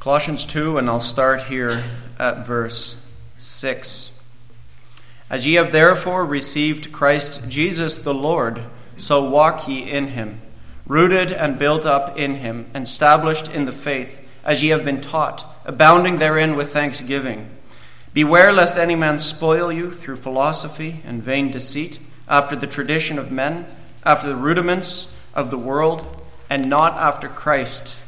Colossians 2, and I'll start here at verse 6. As ye have therefore received Christ Jesus the Lord, so walk ye in him, rooted and built up in him, and established in the faith, as ye have been taught, abounding therein with thanksgiving. Beware lest any man spoil you through philosophy and vain deceit, after the tradition of men, after the rudiments of the world, and not after Christ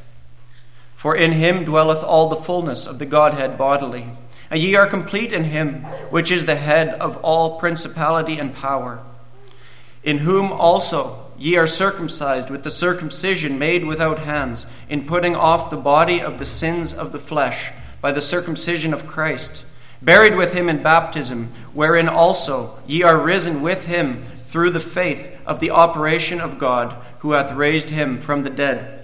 for in him dwelleth all the fullness of the Godhead bodily. And ye are complete in him, which is the head of all principality and power. In whom also ye are circumcised with the circumcision made without hands, in putting off the body of the sins of the flesh by the circumcision of Christ, buried with him in baptism, wherein also ye are risen with him through the faith of the operation of God, who hath raised him from the dead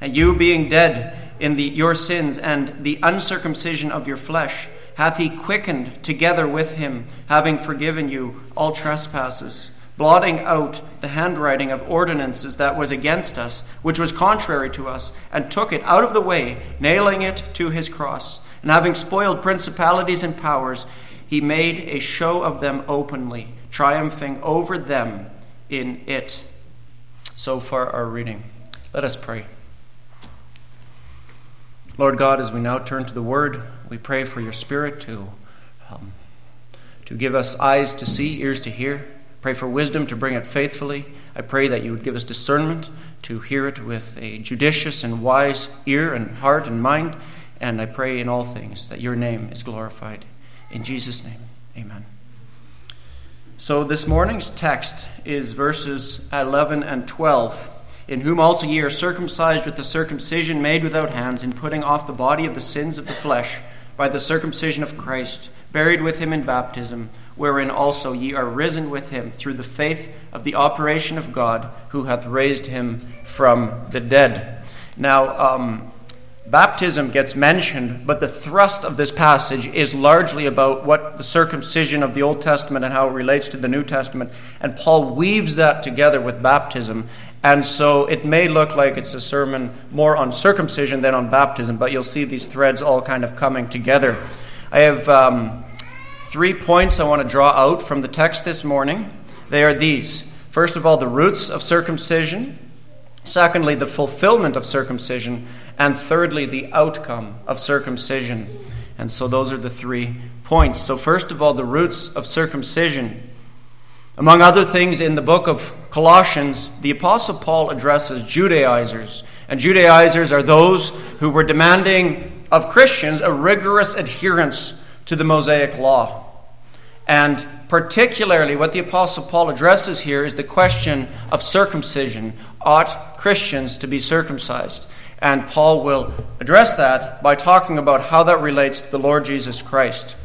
and you being dead in the, your sins and the uncircumcision of your flesh, hath he quickened together with him, having forgiven you all trespasses, blotting out the handwriting of ordinances that was against us, which was contrary to us, and took it out of the way, nailing it to his cross. And having spoiled principalities and powers, he made a show of them openly, triumphing over them in it. So far, our reading. Let us pray. Lord God, as we now turn to the Word, we pray for your Spirit to, um, to give us eyes to see, ears to hear. Pray for wisdom to bring it faithfully. I pray that you would give us discernment to hear it with a judicious and wise ear and heart and mind. And I pray in all things that your name is glorified. In Jesus' name, amen. So this morning's text is verses 11 and 12 in whom also ye are circumcised with the circumcision made without hands, in putting off the body of the sins of the flesh by the circumcision of Christ, buried with him in baptism, wherein also ye are risen with him through the faith of the operation of God, who hath raised him from the dead. Now, um, baptism gets mentioned, but the thrust of this passage is largely about what the circumcision of the Old Testament and how it relates to the New Testament. And Paul weaves that together with baptism and so it may look like it's a sermon more on circumcision than on baptism, but you'll see these threads all kind of coming together. I have um, three points I want to draw out from the text this morning. They are these first of all, the roots of circumcision, secondly, the fulfillment of circumcision, and thirdly, the outcome of circumcision. And so those are the three points. So, first of all, the roots of circumcision. Among other things, in the book of Colossians, the Apostle Paul addresses Judaizers. And Judaizers are those who were demanding of Christians a rigorous adherence to the Mosaic law. And particularly, what the Apostle Paul addresses here is the question of circumcision. Ought Christians to be circumcised? And Paul will address that by talking about how that relates to the Lord Jesus Christ.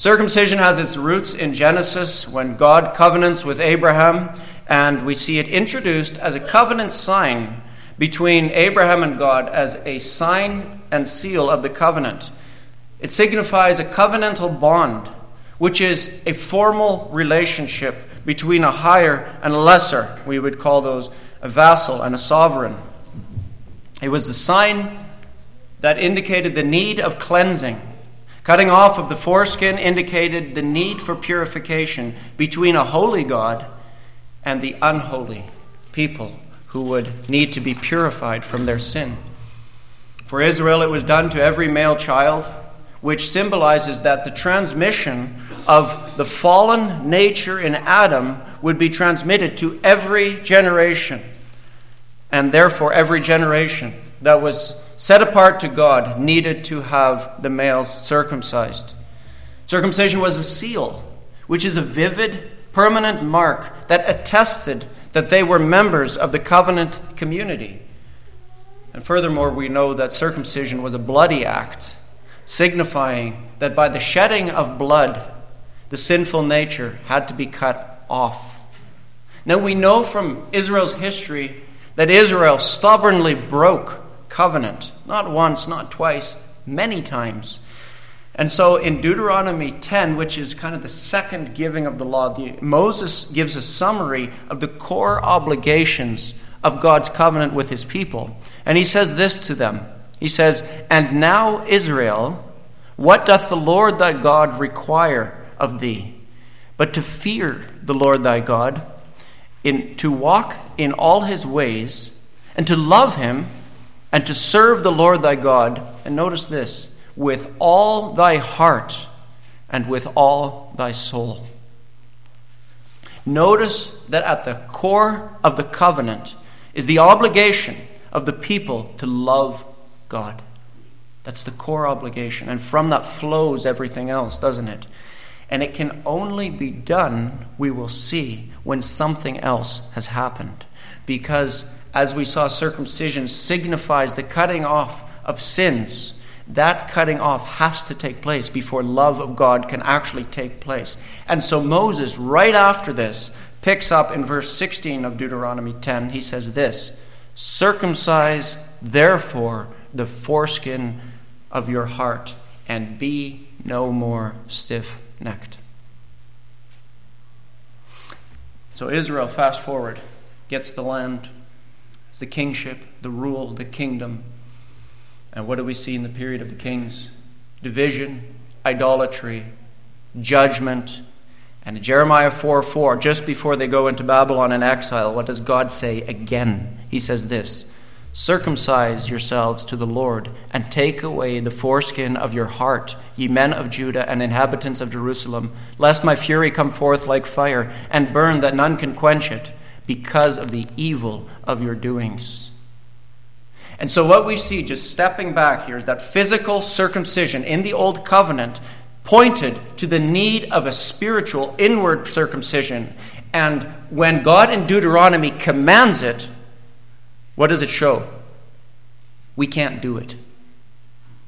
Circumcision has its roots in Genesis when God covenants with Abraham, and we see it introduced as a covenant sign between Abraham and God as a sign and seal of the covenant. It signifies a covenantal bond, which is a formal relationship between a higher and a lesser. We would call those a vassal and a sovereign. It was the sign that indicated the need of cleansing Cutting off of the foreskin indicated the need for purification between a holy God and the unholy people who would need to be purified from their sin. For Israel, it was done to every male child, which symbolizes that the transmission of the fallen nature in Adam would be transmitted to every generation, and therefore every generation that was set apart to God, needed to have the males circumcised. Circumcision was a seal, which is a vivid, permanent mark that attested that they were members of the covenant community. And furthermore, we know that circumcision was a bloody act, signifying that by the shedding of blood, the sinful nature had to be cut off. Now, we know from Israel's history that Israel stubbornly broke covenant. Not once, not twice, many times. And so in Deuteronomy 10, which is kind of the second giving of the law, Moses gives a summary of the core obligations of God's covenant with his people. And he says this to them He says, And now, Israel, what doth the Lord thy God require of thee? But to fear the Lord thy God, in, to walk in all his ways, and to love him, and to serve the Lord thy God. And notice this with all thy heart and with all thy soul. Notice that at the core of the covenant is the obligation of the people to love God. That's the core obligation. And from that flows everything else, doesn't it? And it can only be done, we will see, when something else has happened. Because, as we saw, circumcision signifies the cutting off of sins that cutting off has to take place before love of God can actually take place. And so Moses, right after this, picks up in verse 16 of Deuteronomy 10. He says this Circumcise, therefore, the foreskin of your heart, and be no more stiff necked. So Israel, fast forward, gets the land, the kingship, the rule, the kingdom. And what do we see in the period of the kings? Division, idolatry, judgment. And Jeremiah 4 4, just before they go into Babylon in exile, what does God say again? He says this Circumcise yourselves to the Lord, and take away the foreskin of your heart, ye men of Judah and inhabitants of Jerusalem, lest my fury come forth like fire, and burn that none can quench it, because of the evil of your doings. And so, what we see, just stepping back here, is that physical circumcision in the Old Covenant pointed to the need of a spiritual inward circumcision. And when God in Deuteronomy commands it, what does it show? We can't do it.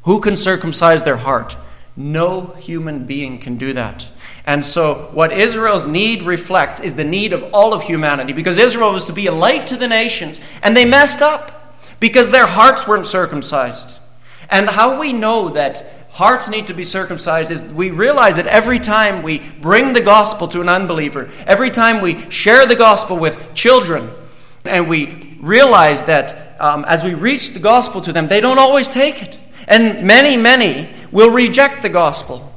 Who can circumcise their heart? No human being can do that. And so, what Israel's need reflects is the need of all of humanity, because Israel was to be a light to the nations, and they messed up because their hearts weren't circumcised. And how we know that hearts need to be circumcised is we realize that every time we bring the gospel to an unbeliever, every time we share the gospel with children, and we realize that um, as we reach the gospel to them, they don't always take it. And many, many will reject the gospel.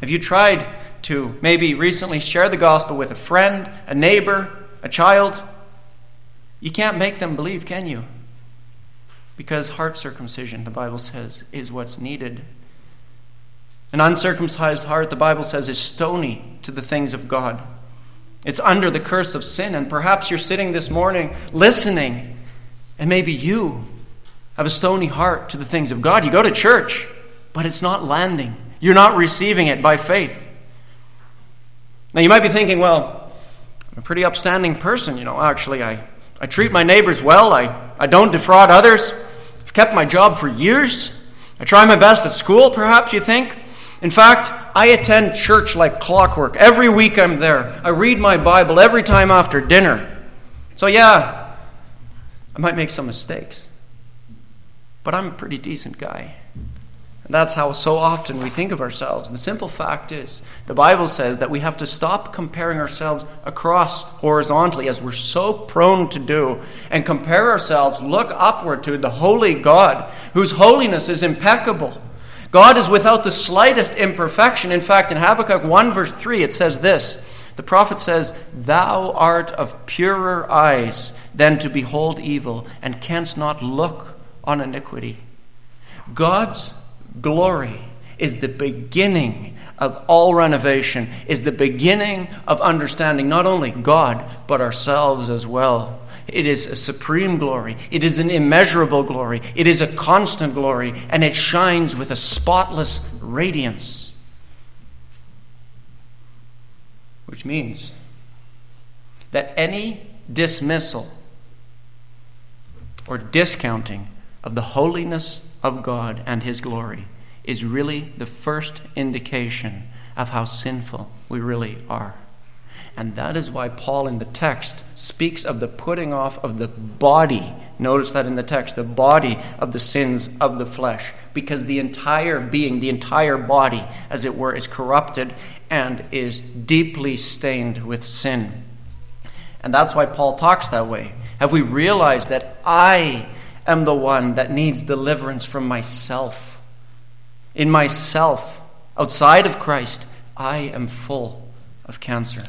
Have you tried to maybe recently share the gospel with a friend, a neighbor, a child? You can't make them believe, can you? Because heart circumcision, the Bible says, is what's needed. An uncircumcised heart, the Bible says, is stony to the things of God. It's under the curse of sin. And perhaps you're sitting this morning listening, and maybe you have a stony heart to the things of God. You go to church, but it's not landing. You're not receiving it by faith. Now, you might be thinking, well, I'm a pretty upstanding person. You know, actually, I I treat my neighbors well. I, I don't defraud others. I've kept my job for years. I try my best at school, perhaps you think. In fact, I attend church like clockwork. Every week I'm there. I read my Bible every time after dinner. So, yeah, I might make some mistakes. But I'm a pretty decent guy. And that's how so often we think of ourselves. The simple fact is, the Bible says that we have to stop comparing ourselves across horizontally, as we're so prone to do, and compare ourselves, look upward to the holy God, whose holiness is impeccable. God is without the slightest imperfection. In fact, in Habakkuk 1, verse 3, it says this The prophet says, Thou art of purer eyes than to behold evil, and canst not look on iniquity. God's glory is the beginning of all renovation, is the beginning of understanding not only God, but ourselves as well. It is a supreme glory. It is an immeasurable glory. It is a constant glory, and it shines with a spotless radiance. Which means that any dismissal or discounting of the holiness of God and His glory is really the first indication of how sinful we really are. And that is why Paul in the text speaks of the putting off of the body. Notice that in the text, the body of the sins of the flesh. Because the entire being, the entire body, as it were, is corrupted and is deeply stained with sin. And that's why Paul talks that way. Have we realized that I am the one that needs deliverance from myself. In myself, outside of Christ, I am full of cancer,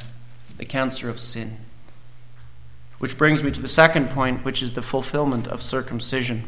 the cancer of sin. Which brings me to the second point, which is the fulfillment of circumcision.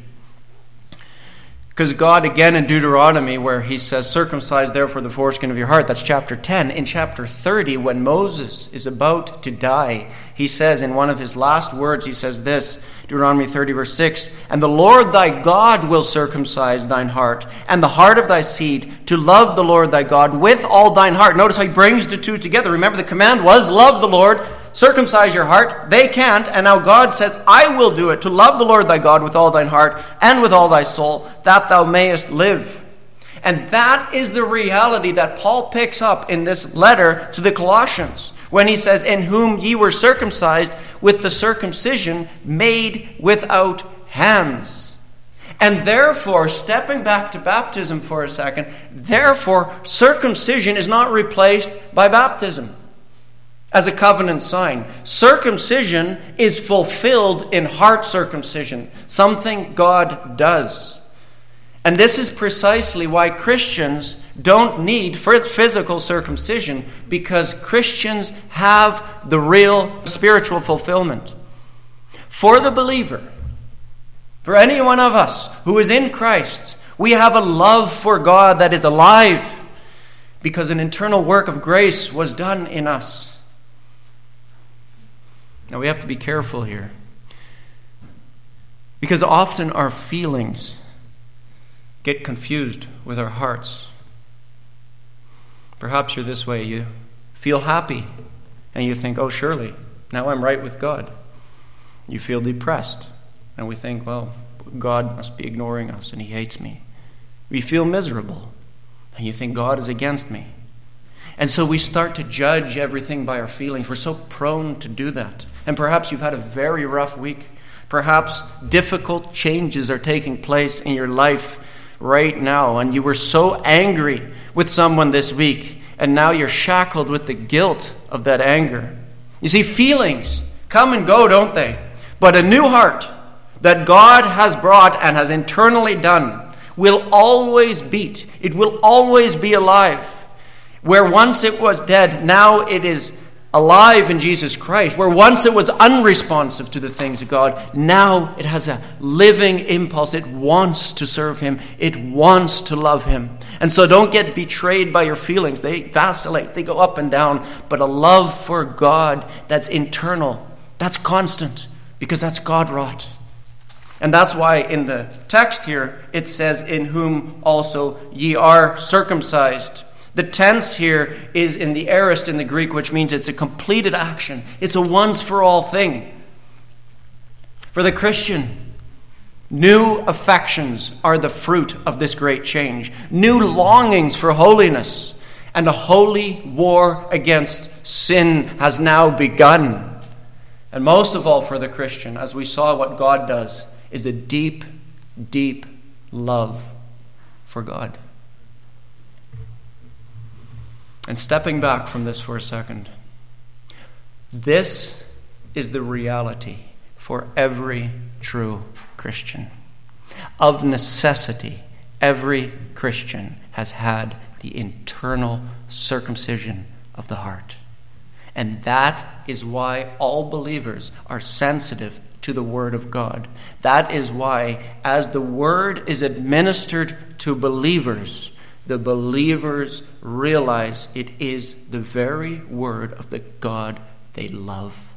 Because God, again in Deuteronomy, where he says, Circumcise therefore the foreskin of your heart, that's chapter 10. In chapter 30, when Moses is about to die, he says in one of his last words, he says this Deuteronomy 30, verse 6 And the Lord thy God will circumcise thine heart, and the heart of thy seed, to love the Lord thy God with all thine heart. Notice how he brings the two together. Remember, the command was, Love the Lord circumcise your heart. They can't, and now God says, I will do it, to love the Lord thy God with all thine heart and with all thy soul, that thou mayest live. And that is the reality that Paul picks up in this letter to the Colossians when he says, In whom ye were circumcised with the circumcision made without hands. And therefore, stepping back to baptism for a second, therefore, circumcision is not replaced by baptism as a covenant sign. Circumcision is fulfilled in heart circumcision, something God does. And this is precisely why Christians don't need physical circumcision, because Christians have the real spiritual fulfillment. For the believer, for any one of us who is in Christ, we have a love for God that is alive because an internal work of grace was done in us. Now we have to be careful here. Because often our feelings get confused with our hearts. Perhaps you're this way. You feel happy and you think, oh, surely, now I'm right with God. You feel depressed and we think, well, God must be ignoring us and he hates me. We feel miserable and you think God is against me. And so we start to judge everything by our feelings. We're so prone to do that. And perhaps you've had a very rough week. Perhaps difficult changes are taking place in your life right now, and you were so angry with someone this week, and now you're shackled with the guilt of that anger. You see, feelings come and go, don't they? But a new heart that God has brought and has internally done will always beat, it will always be alive. Where once it was dead, now it is alive in Jesus Christ, where once it was unresponsive to the things of God, now it has a living impulse. It wants to serve Him, it wants to love Him. And so don't get betrayed by your feelings. They vacillate, they go up and down. But a love for God that's internal, that's constant, because that's God wrought. And that's why in the text here it says, In whom also ye are circumcised the tense here is in the aorist in the Greek, which means it's a completed action, it's a once for all thing. For the Christian, new affections are the fruit of this great change, new longings for holiness, and a holy war against sin has now begun. And most of all, for the Christian, as we saw what God does, is a deep, deep love for God. And stepping back from this for a second, this is the reality for every true Christian. Of necessity, every Christian has had the internal circumcision of the heart. And that is why all believers are sensitive to the Word of God. That is why, as the Word is administered to believers, the believers realize it is the very word of the God they love.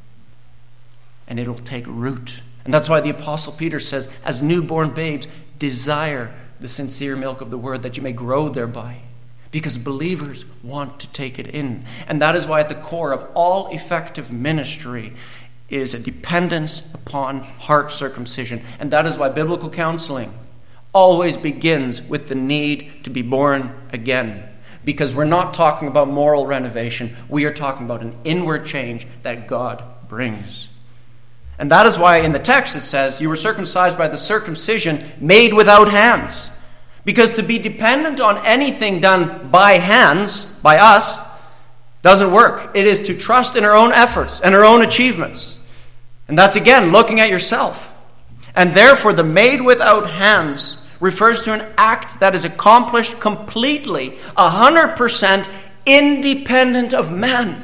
And it'll take root. And that's why the Apostle Peter says, as newborn babes, desire the sincere milk of the word that you may grow thereby. Because believers want to take it in. And that is why, at the core of all effective ministry, is a dependence upon heart circumcision. And that is why biblical counseling always begins with the need to be born again. Because we're not talking about moral renovation, we are talking about an inward change that God brings. And that is why in the text it says, You were circumcised by the circumcision made without hands. Because to be dependent on anything done by hands, by us, doesn't work. It is to trust in our own efforts and our own achievements. And that's again looking at yourself. And therefore, the made without hands refers to an act that is accomplished completely, 100% independent of man.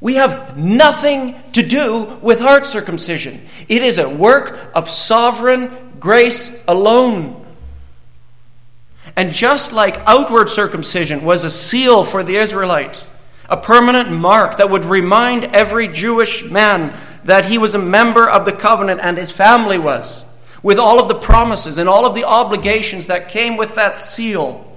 We have nothing to do with heart circumcision. It is a work of sovereign grace alone. And just like outward circumcision was a seal for the Israelite, a permanent mark that would remind every Jewish man that he was a member of the covenant and his family was, with all of the promises and all of the obligations that came with that seal.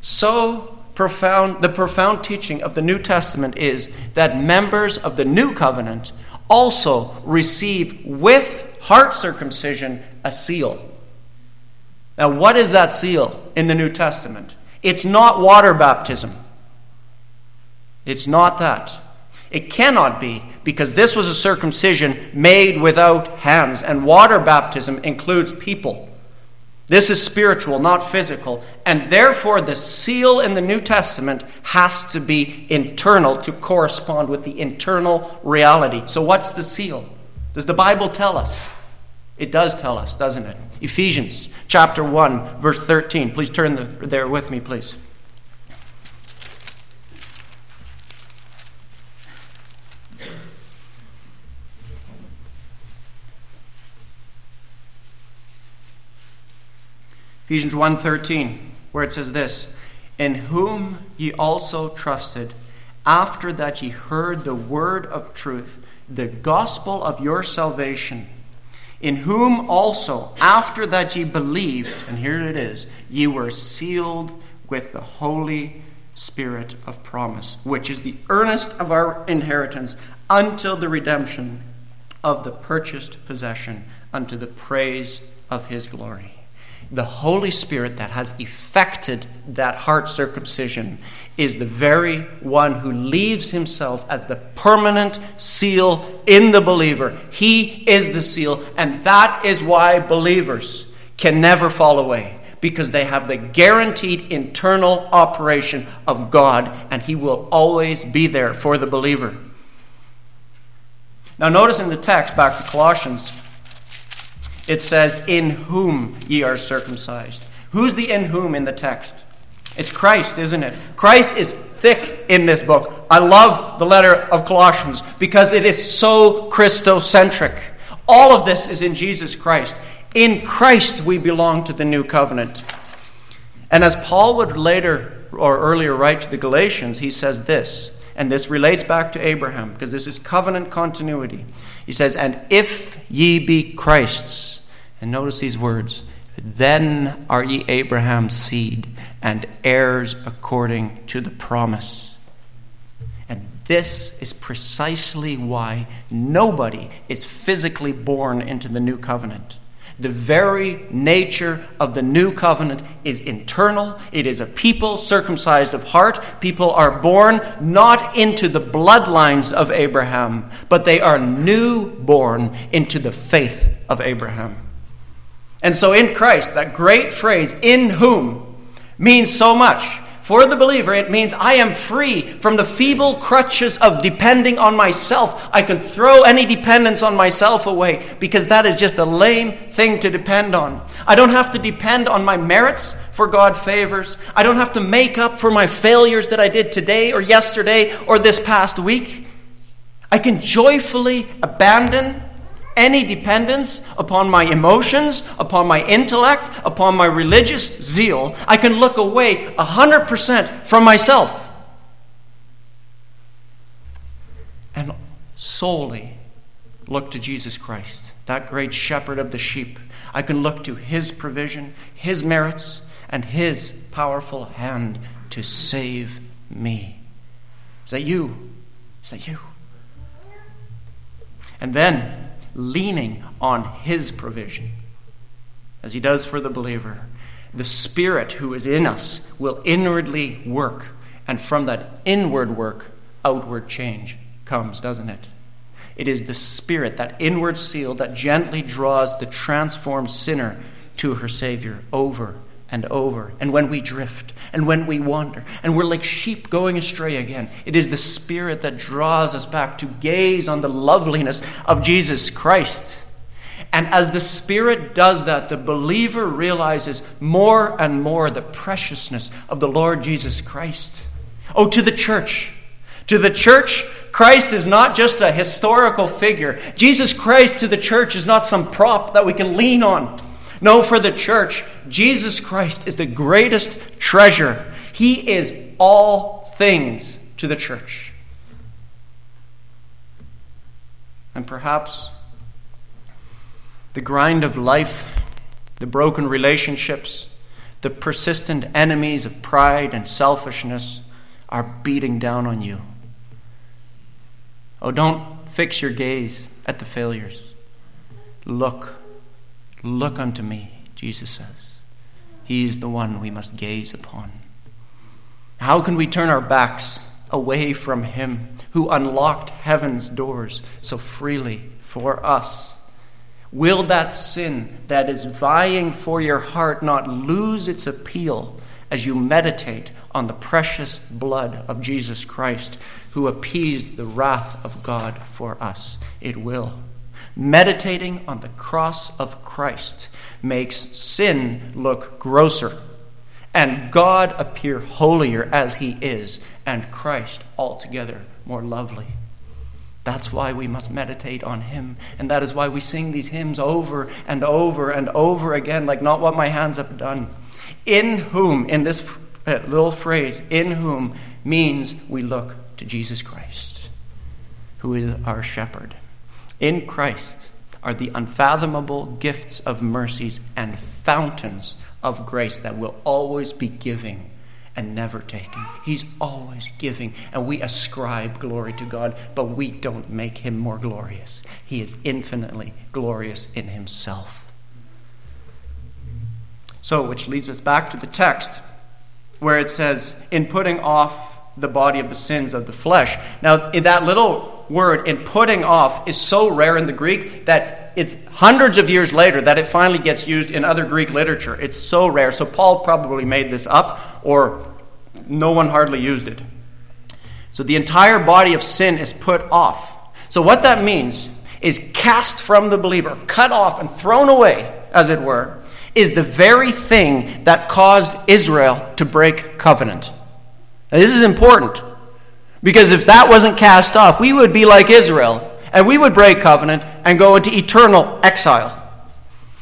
So profound, the profound teaching of the New Testament is that members of the new covenant also receive with heart circumcision a seal. Now, what is that seal in the New Testament? It's not water baptism. It's not that. It cannot be because this was a circumcision made without hands, and water baptism includes people. This is spiritual, not physical. And therefore, the seal in the New Testament has to be internal to correspond with the internal reality. So, what's the seal? Does the Bible tell us? It does tell us, doesn't it? Ephesians chapter 1, verse 13. Please turn the, there with me, please. Ephesians 1:13, where it says this, "In whom ye also trusted, after that ye heard the word of truth, the gospel of your salvation, in whom also, after that ye believed, and here it is, ye were sealed with the Holy Spirit of promise, which is the earnest of our inheritance until the redemption of the purchased possession unto the praise of his glory the Holy Spirit that has effected that heart circumcision is the very one who leaves himself as the permanent seal in the believer. He is the seal, and that is why believers can never fall away. Because they have the guaranteed internal operation of God, and He will always be there for the believer. Now, notice in the text, back to Colossians, it says, In whom ye are circumcised. Who's the in whom in the text? It's Christ, isn't it? Christ is thick in this book. I love the letter of Colossians because it is so Christocentric. All of this is in Jesus Christ. In Christ we belong to the new covenant. And as Paul would later or earlier write to the Galatians, he says this, and this relates back to Abraham because this is covenant continuity. He says, And if ye be Christ's, and notice these words Then are ye Abraham's seed and heirs according to the promise. And this is precisely why nobody is physically born into the new covenant. The very nature of the new covenant is internal. It is a people circumcised of heart. People are born not into the bloodlines of Abraham, but they are new born into the faith of Abraham. And so in Christ, that great phrase, in whom, means so much. For the believer, it means I am free from the feeble crutches of depending on myself. I can throw any dependence on myself away because that is just a lame thing to depend on. I don't have to depend on my merits for God favors. I don't have to make up for my failures that I did today or yesterday or this past week. I can joyfully abandon any dependence upon my emotions, upon my intellect, upon my religious zeal, I can look away 100% from myself and solely look to Jesus Christ, that great shepherd of the sheep. I can look to his provision, his merits, and his powerful hand to save me. Is that you? Is that you? And then leaning on His provision, as He does for the believer. The Spirit who is in us will inwardly work, and from that inward work, outward change comes, doesn't it? It is the Spirit, that inward seal, that gently draws the transformed sinner to her Savior over and over, and when we drift, and when we wander, and we're like sheep going astray again. It is the Spirit that draws us back to gaze on the loveliness of Jesus Christ. And as the Spirit does that, the believer realizes more and more the preciousness of the Lord Jesus Christ. Oh, to the church. To the church, Christ is not just a historical figure. Jesus Christ to the church is not some prop that we can lean on. No, for the church, Jesus Christ is the greatest treasure. He is all things to the church. And perhaps the grind of life, the broken relationships, the persistent enemies of pride and selfishness are beating down on you. Oh, don't fix your gaze at the failures. Look Look unto me, Jesus says. He is the one we must gaze upon. How can we turn our backs away from Him who unlocked heaven's doors so freely for us? Will that sin that is vying for your heart not lose its appeal as you meditate on the precious blood of Jesus Christ, who appeased the wrath of God for us? It will. Meditating on the cross of Christ makes sin look grosser and God appear holier as he is, and Christ altogether more lovely. That's why we must meditate on him, and that is why we sing these hymns over and over and over again, like not what my hands have done. In whom, in this uh, little phrase, in whom means we look to Jesus Christ, who is our shepherd. In Christ are the unfathomable gifts of mercies and fountains of grace that will always be giving and never taking. He's always giving, and we ascribe glory to God, but we don't make him more glorious. He is infinitely glorious in himself. So, which leads us back to the text where it says, In putting off the body of the sins of the flesh. Now, in that little word in putting off is so rare in the Greek that it's hundreds of years later that it finally gets used in other Greek literature. It's so rare. So Paul probably made this up, or no one hardly used it. So the entire body of sin is put off. So what that means is cast from the believer, cut off and thrown away, as it were, is the very thing that caused Israel to break covenant. Now, this is important. Because if that wasn't cast off, we would be like Israel, and we would break covenant and go into eternal exile.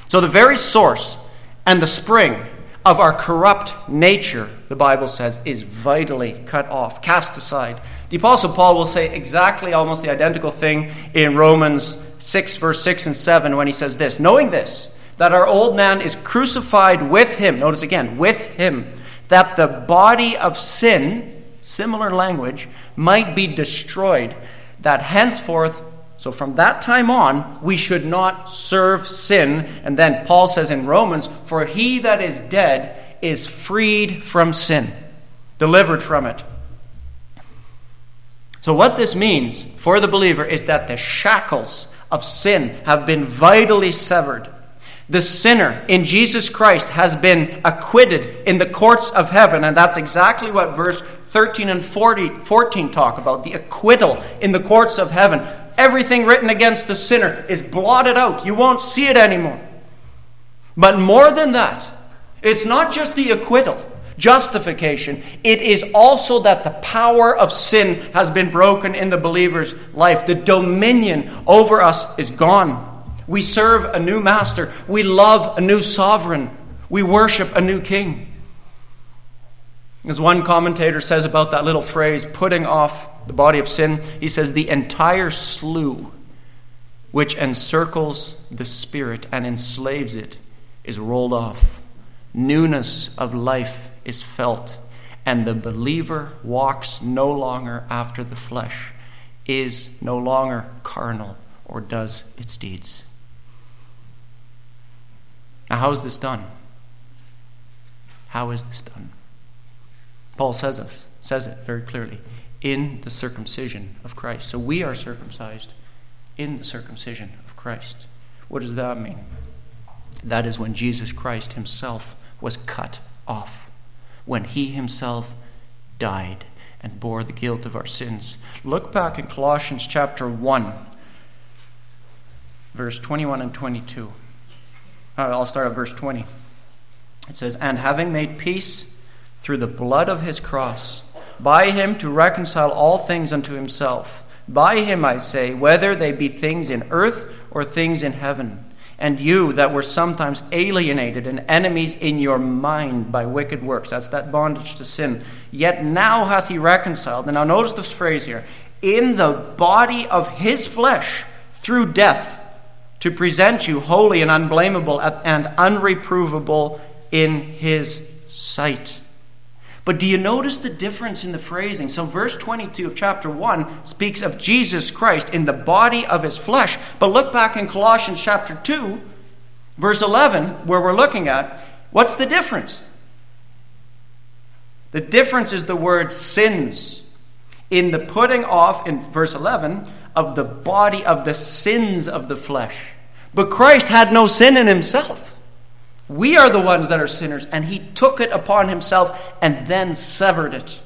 So, the very source and the spring of our corrupt nature, the Bible says, is vitally cut off, cast aside. The Apostle Paul will say exactly almost the identical thing in Romans 6, verse 6 and 7, when he says this Knowing this, that our old man is crucified with him, notice again, with him, that the body of sin, similar language, might be destroyed, that henceforth, so from that time on, we should not serve sin. And then Paul says in Romans, For he that is dead is freed from sin, delivered from it. So, what this means for the believer is that the shackles of sin have been vitally severed. The sinner in Jesus Christ has been acquitted in the courts of heaven, and that's exactly what verse 13 and 40, 14 talk about the acquittal in the courts of heaven. Everything written against the sinner is blotted out. You won't see it anymore. But more than that, it's not just the acquittal, justification, it is also that the power of sin has been broken in the believer's life. The dominion over us is gone. We serve a new master, we love a new sovereign, we worship a new king. As one commentator says about that little phrase, putting off the body of sin, he says, the entire slough which encircles the spirit and enslaves it is rolled off. Newness of life is felt, and the believer walks no longer after the flesh, is no longer carnal, or does its deeds. Now, how is this done? How is this done? Paul says it, says it very clearly in the circumcision of Christ. So we are circumcised in the circumcision of Christ. What does that mean? That is when Jesus Christ himself was cut off when he himself died and bore the guilt of our sins. Look back in Colossians chapter 1, verse 21 and 22. I'll start at verse 20. It says, And having made peace through the blood of his cross, by him to reconcile all things unto himself. By him, I say, whether they be things in earth or things in heaven and you that were sometimes alienated and enemies in your mind by wicked works. That's that bondage to sin. Yet now hath he reconciled. And now notice this phrase here in the body of his flesh through death to present you holy and unblameable and unreprovable in his sight. But do you notice the difference in the phrasing? So, verse 22 of chapter 1 speaks of Jesus Christ in the body of his flesh. But look back in Colossians chapter 2, verse 11, where we're looking at. What's the difference? The difference is the word sins. In the putting off, in verse 11, of the body of the sins of the flesh. But Christ had no sin in himself. We are the ones that are sinners, and he took it upon himself and then severed it.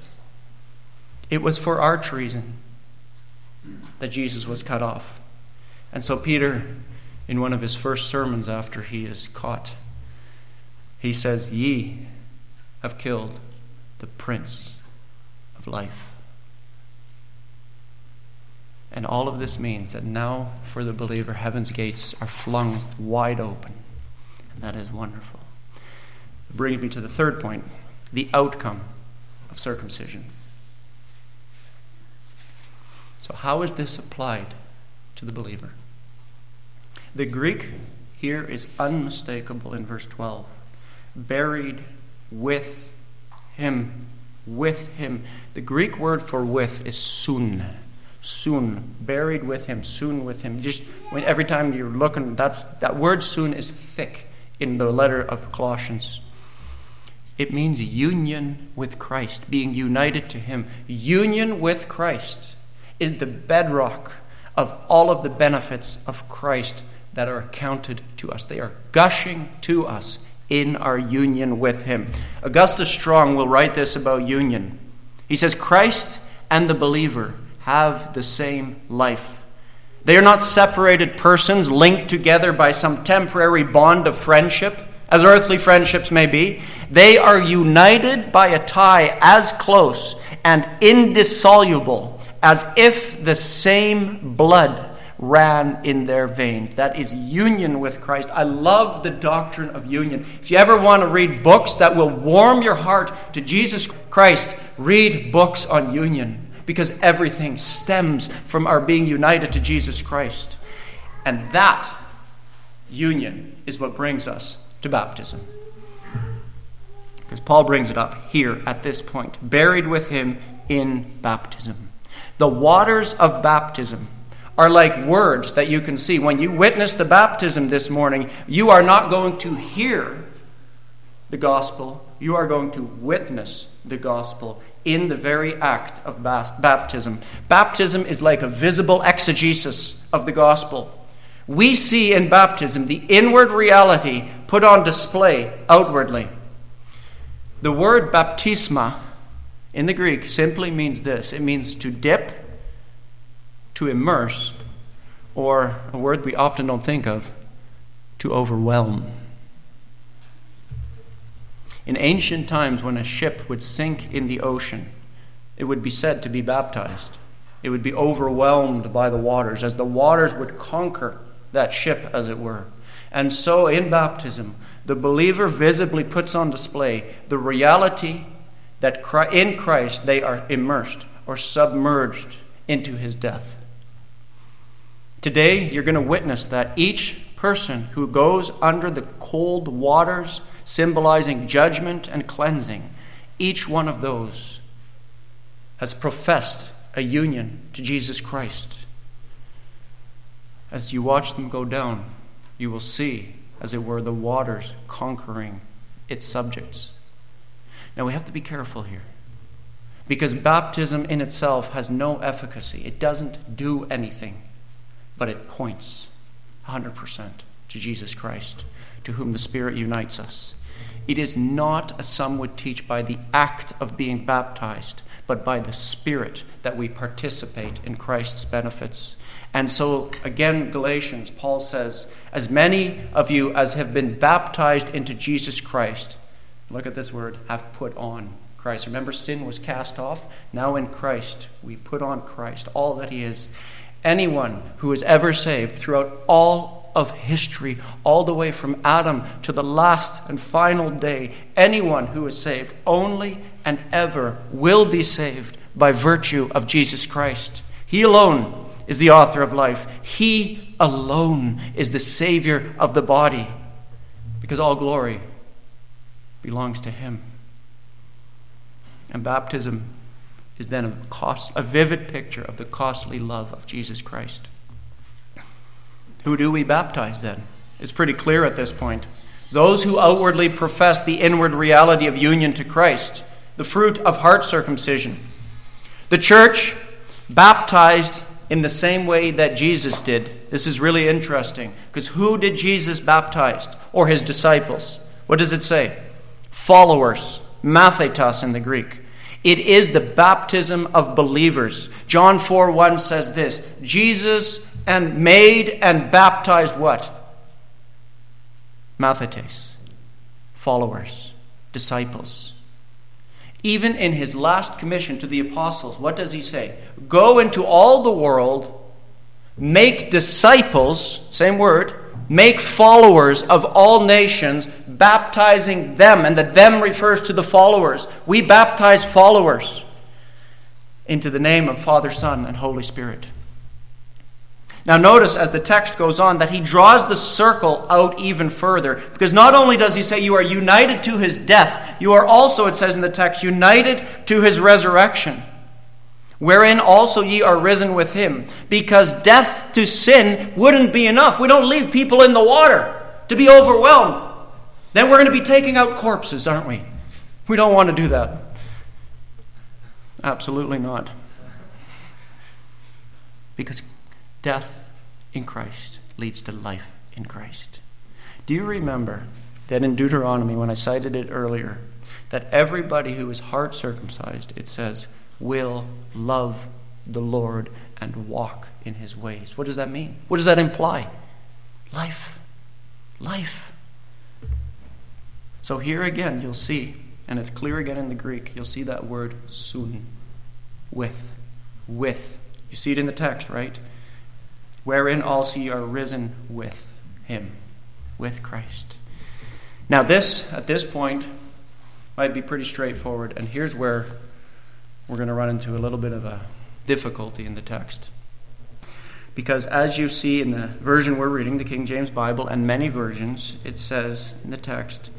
It was for our treason that Jesus was cut off. And so, Peter, in one of his first sermons after he is caught, he says, Ye have killed the Prince of Life. And all of this means that now, for the believer, heaven's gates are flung wide open And that is wonderful. It brings me to the third point the outcome of circumcision. So, how is this applied to the believer? The Greek here is unmistakable in verse 12. Buried with him. With him. The Greek word for with is soon soon, buried with him, soon with him. Just when, every time you're looking, that's that word soon is thick in the letter of Colossians. It means union with Christ, being united to Him. Union with Christ is the bedrock of all of the benefits of Christ that are accounted to us. They are gushing to us in our union with Him. Augustus Strong will write this about union. He says, Christ and the believer have the same life. They are not separated persons linked together by some temporary bond of friendship, as earthly friendships may be. They are united by a tie as close and indissoluble as if the same blood ran in their veins. That is union with Christ. I love the doctrine of union. If you ever want to read books that will warm your heart to Jesus Christ, read books on union because everything stems from our being united to Jesus Christ. And that union is what brings us to baptism. Because Paul brings it up here at this point buried with him in baptism. The waters of baptism are like words that you can see. When you witness the baptism this morning, you are not going to hear the gospel, you are going to witness the gospel in the very act of baptism. Baptism is like a visible exegesis of the gospel. We see in baptism the inward reality put on display outwardly. The word baptisma in the Greek simply means this it means to dip, to immerse, or a word we often don't think of, to overwhelm. In ancient times, when a ship would sink in the ocean, it would be said to be baptized. It would be overwhelmed by the waters, as the waters would conquer that ship, as it were. And so, in baptism, the believer visibly puts on display the reality that in Christ they are immersed or submerged into his death. Today, you're going to witness that each person who goes under the cold waters symbolizing judgment and cleansing, each one of those has professed a union to Jesus Christ. As you watch them go down, you will see, as it were, the waters conquering its subjects. Now we have to be careful here. Because baptism in itself has no efficacy. It doesn't do anything, but it points 100% to Jesus Christ to whom the Spirit unites us. it is not, as some would teach, by the act of being baptized, but by the Spirit that we participate in Christ's benefits. And so, again, Galatians, Paul says, As many of you as have been baptized into Jesus Christ, look at this word, have put on Christ. Remember, sin was cast off. Now in Christ, we put on Christ, all that He is. Anyone who is ever saved throughout all of history, all the way from Adam to the last and final day, anyone who is saved only and ever will be saved by virtue of Jesus Christ. He alone is the author of life. He alone is the Savior of the body, because all glory belongs to Him. And baptism is then a, cost, a vivid picture of the costly love of Jesus Christ. Who do we baptize then? It's pretty clear at this point. Those who outwardly profess the inward reality of union to Christ, the fruit of heart circumcision. The church baptized in the same way that Jesus did. This is really interesting because who did Jesus baptize or his disciples? What does it say? Followers, mathetos in the Greek. It is the baptism of believers. John 4 1 says this Jesus and made and baptized what? Mathetes, followers, disciples. Even in his last commission to the apostles, what does he say? Go into all the world, make disciples, same word, make followers of all nations, baptizing them. And the them refers to the followers. We baptize followers into the name of Father, Son, and Holy Spirit. Now, notice as the text goes on that he draws the circle out even further. Because not only does he say you are united to his death, you are also, it says in the text, united to his resurrection, wherein also ye are risen with him. Because death to sin wouldn't be enough. We don't leave people in the water to be overwhelmed. Then we're going to be taking out corpses, aren't we? We don't want to do that. Absolutely not. Because Death in Christ leads to life in Christ. Do you remember that in Deuteronomy, when I cited it earlier, that everybody who is heart circumcised, it says, will love the Lord and walk in his ways? What does that mean? What does that imply? Life. Life. So here again, you'll see, and it's clear again in the Greek, you'll see that word sun. With. With. You see it in the text, right? Wherein also ye are risen with him, with Christ. Now, this, at this point, might be pretty straightforward, and here's where we're going to run into a little bit of a difficulty in the text. Because as you see in the version we're reading, the King James Bible, and many versions, it says in the text,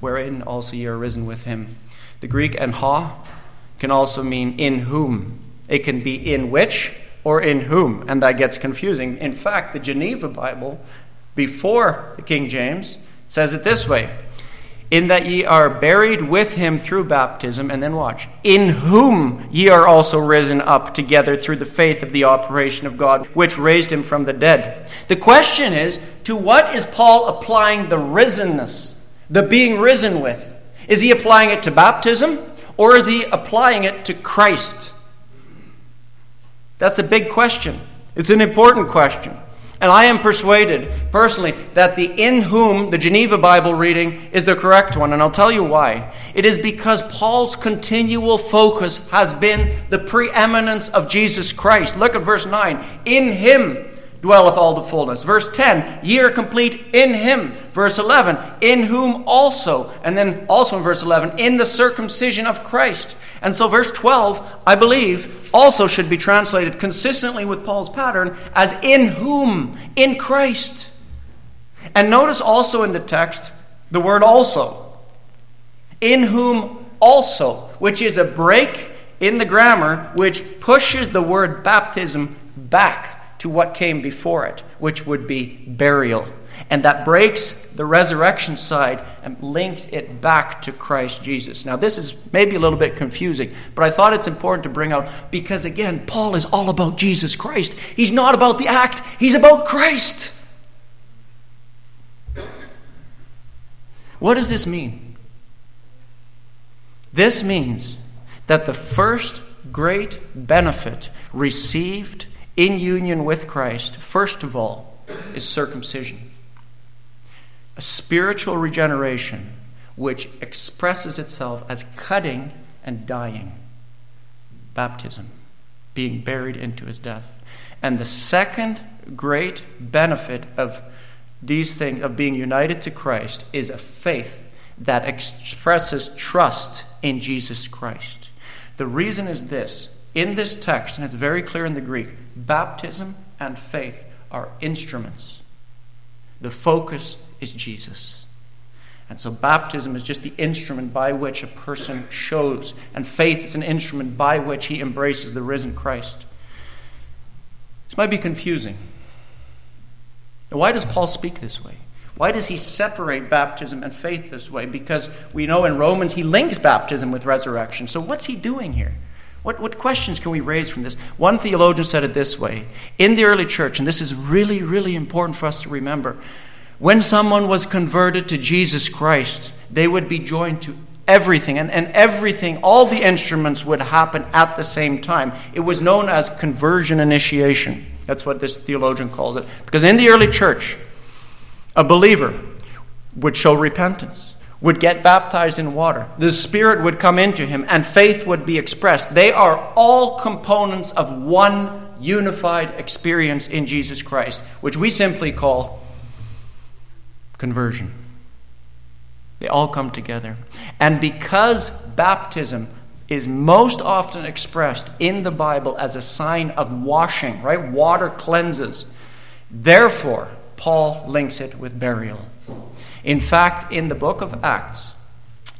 wherein also ye are risen with him. The Greek en ha can also mean in whom. It can be in which, or in whom, and that gets confusing. In fact, the Geneva Bible, before the King James, says it this way In that ye are buried with him through baptism, and then watch, in whom ye are also risen up together through the faith of the operation of God, which raised him from the dead. The question is to what is Paul applying the risenness, the being risen with? Is he applying it to baptism, or is he applying it to Christ? That's a big question. It's an important question. And I am persuaded, personally, that the in whom, the Geneva Bible reading, is the correct one. And I'll tell you why. It is because Paul's continual focus has been the preeminence of Jesus Christ. Look at verse 9. In him dwelleth all the fullness. Verse 10, ye are complete in him. Verse 11, in whom also. And then also in verse 11, in the circumcision of Christ. And so verse 12, I believe, also should be translated consistently with Paul's pattern as in whom, in Christ. And notice also in the text the word also. In whom also, which is a break in the grammar which pushes the word baptism back to what came before it, which would be burial. And that breaks the resurrection side and links it back to Christ Jesus. Now, this is maybe a little bit confusing, but I thought it's important to bring out because, again, Paul is all about Jesus Christ. He's not about the act, he's about Christ. What does this mean? This means that the first great benefit received in union with Christ, first of all, is circumcision. A spiritual regeneration which expresses itself as cutting and dying. Baptism, being buried into his death. And the second great benefit of these things, of being united to Christ, is a faith that expresses trust in Jesus Christ. The reason is this in this text, and it's very clear in the Greek, baptism and faith are instruments. The focus is Jesus. And so baptism is just the instrument by which a person shows, and faith is an instrument by which he embraces the risen Christ. This might be confusing. Why does Paul speak this way? Why does he separate baptism and faith this way? Because we know in Romans he links baptism with resurrection. So, what's he doing here? What, what questions can we raise from this? One theologian said it this way In the early church, and this is really, really important for us to remember, when someone was converted to Jesus Christ, they would be joined to everything, and, and everything, all the instruments would happen at the same time. It was known as conversion initiation. That's what this theologian calls it. Because in the early church, a believer would show repentance, would get baptized in water, the Spirit would come into him, and faith would be expressed. They are all components of one unified experience in Jesus Christ, which we simply call conversion. They all come together. And because baptism is most often expressed in the Bible as a sign of washing, right? Water cleanses. Therefore, Paul links it with burial. In fact, in the book of Acts,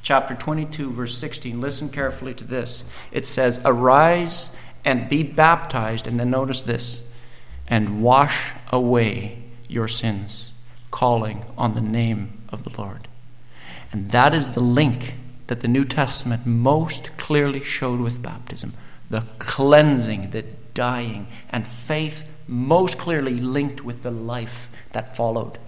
chapter 22, verse 16, listen carefully to this. It says, Arise and be baptized, and then notice this, and wash away your sins calling on the name of the Lord. And that is the link that the New Testament most clearly showed with baptism the cleansing, the dying, and faith most clearly linked with the life that followed.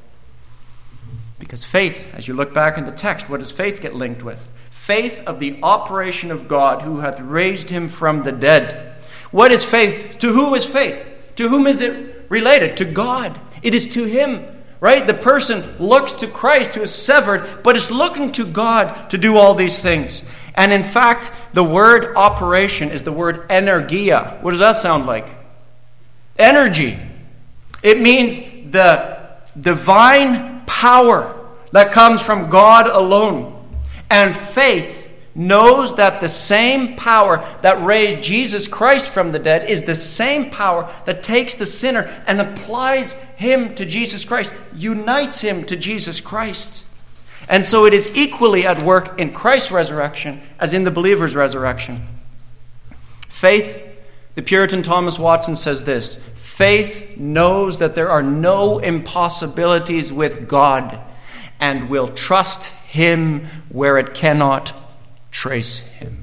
Because faith, as you look back in the text, what does faith get linked with? Faith of the operation of God who hath raised him from the dead. What is faith? To who is faith? To whom is it related? To God. It is to him right? The person looks to Christ who is severed, but is looking to God to do all these things. And in fact, the word operation is the word energeia. What does that sound like? Energy. It means the divine power that comes from God alone. And faith knows that the same power that raised Jesus Christ from the dead is the same power that takes the sinner and applies him to Jesus Christ, unites him to Jesus Christ. And so it is equally at work in Christ's resurrection as in the believer's resurrection. Faith, the Puritan Thomas Watson says this faith knows that there are no impossibilities with God and will trust him where it cannot trace him.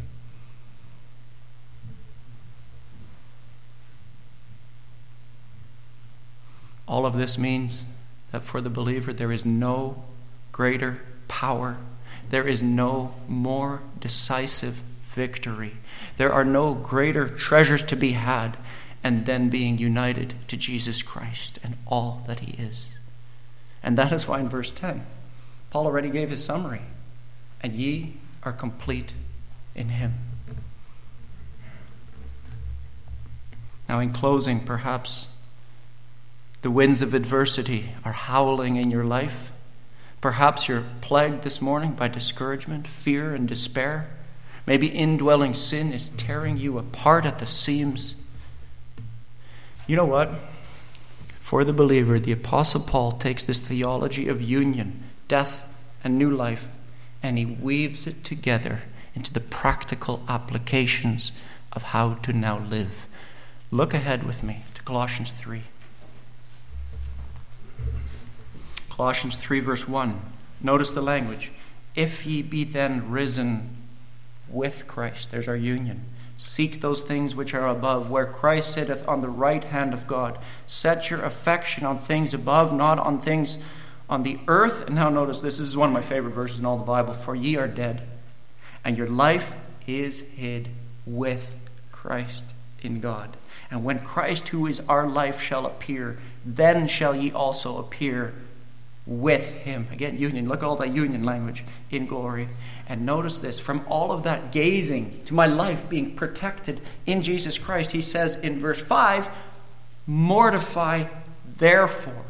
All of this means that for the believer, there is no greater power, there is no more decisive victory, there are no greater treasures to be had, and then being united to Jesus Christ and all that he is. And that is why in verse 10, Paul already gave his summary. And ye are complete in Him. Now, in closing, perhaps the winds of adversity are howling in your life. Perhaps you're plagued this morning by discouragement, fear, and despair. Maybe indwelling sin is tearing you apart at the seams. You know what? For the believer, the Apostle Paul takes this theology of union, death, and new life and he weaves it together into the practical applications of how to now live. Look ahead with me to Colossians 3. Colossians 3, verse 1. Notice the language. If ye be then risen with Christ, there's our union. Seek those things which are above, where Christ sitteth on the right hand of God. Set your affection on things above, not on things on the earth. And now notice this, this is one of my favorite verses in all the Bible. For ye are dead, and your life is hid with Christ in God. And when Christ, who is our life, shall appear, then shall ye also appear with him. Again, union. Look at all that union language in glory. And notice this from all of that gazing to my life being protected in Jesus Christ, he says in verse 5 Mortify therefore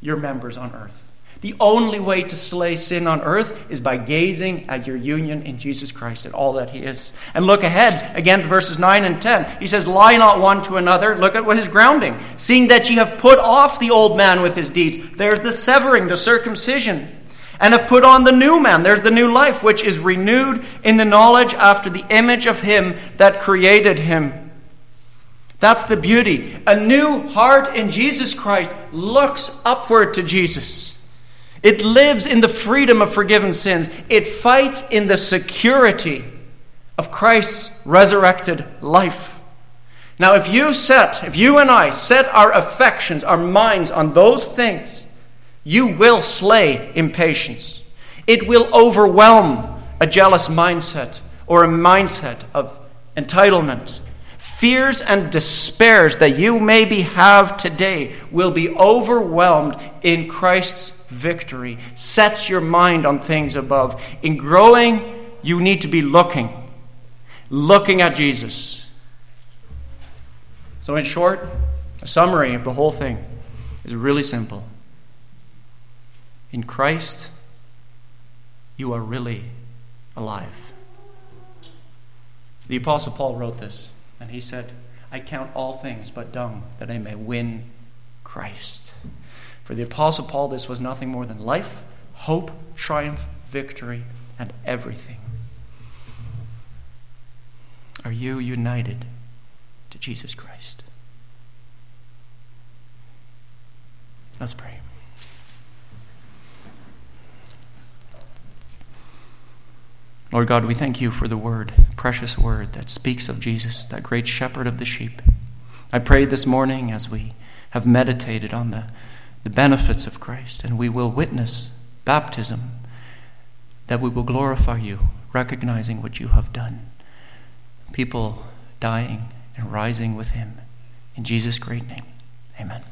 your members on earth. The only way to slay sin on earth is by gazing at your union in Jesus Christ and all that He is. And look ahead again to verses 9 and 10. He says, Lie not one to another. Look at what his grounding. Seeing that ye have put off the old man with his deeds. There's the severing, the circumcision. And have put on the new man. There's the new life, which is renewed in the knowledge after the image of him that created him. That's the beauty. A new heart in Jesus Christ looks upward to Jesus. It lives in the freedom of forgiven sins. It fights in the security of Christ's resurrected life. Now, if you set, if you and I set our affections, our minds on those things, you will slay impatience. It will overwhelm a jealous mindset or a mindset of entitlement. Fears and despairs that you maybe have today will be overwhelmed in Christ's victory. Set your mind on things above. In growing, you need to be looking, looking at Jesus. So, in short, a summary of the whole thing is really simple. In Christ, you are really alive. The Apostle Paul wrote this, and he said, I count all things but dung that I may win Christ. For the Apostle Paul, this was nothing more than life, hope, triumph, victory, and everything. Are you united to Jesus Christ? Let's pray. Lord God, we thank you for the word, the precious word that speaks of Jesus, that great shepherd of the sheep. I pray this morning as we have meditated on the the benefits of Christ, and we will witness baptism, that we will glorify you, recognizing what you have done. People dying and rising with him. In Jesus' great name, amen.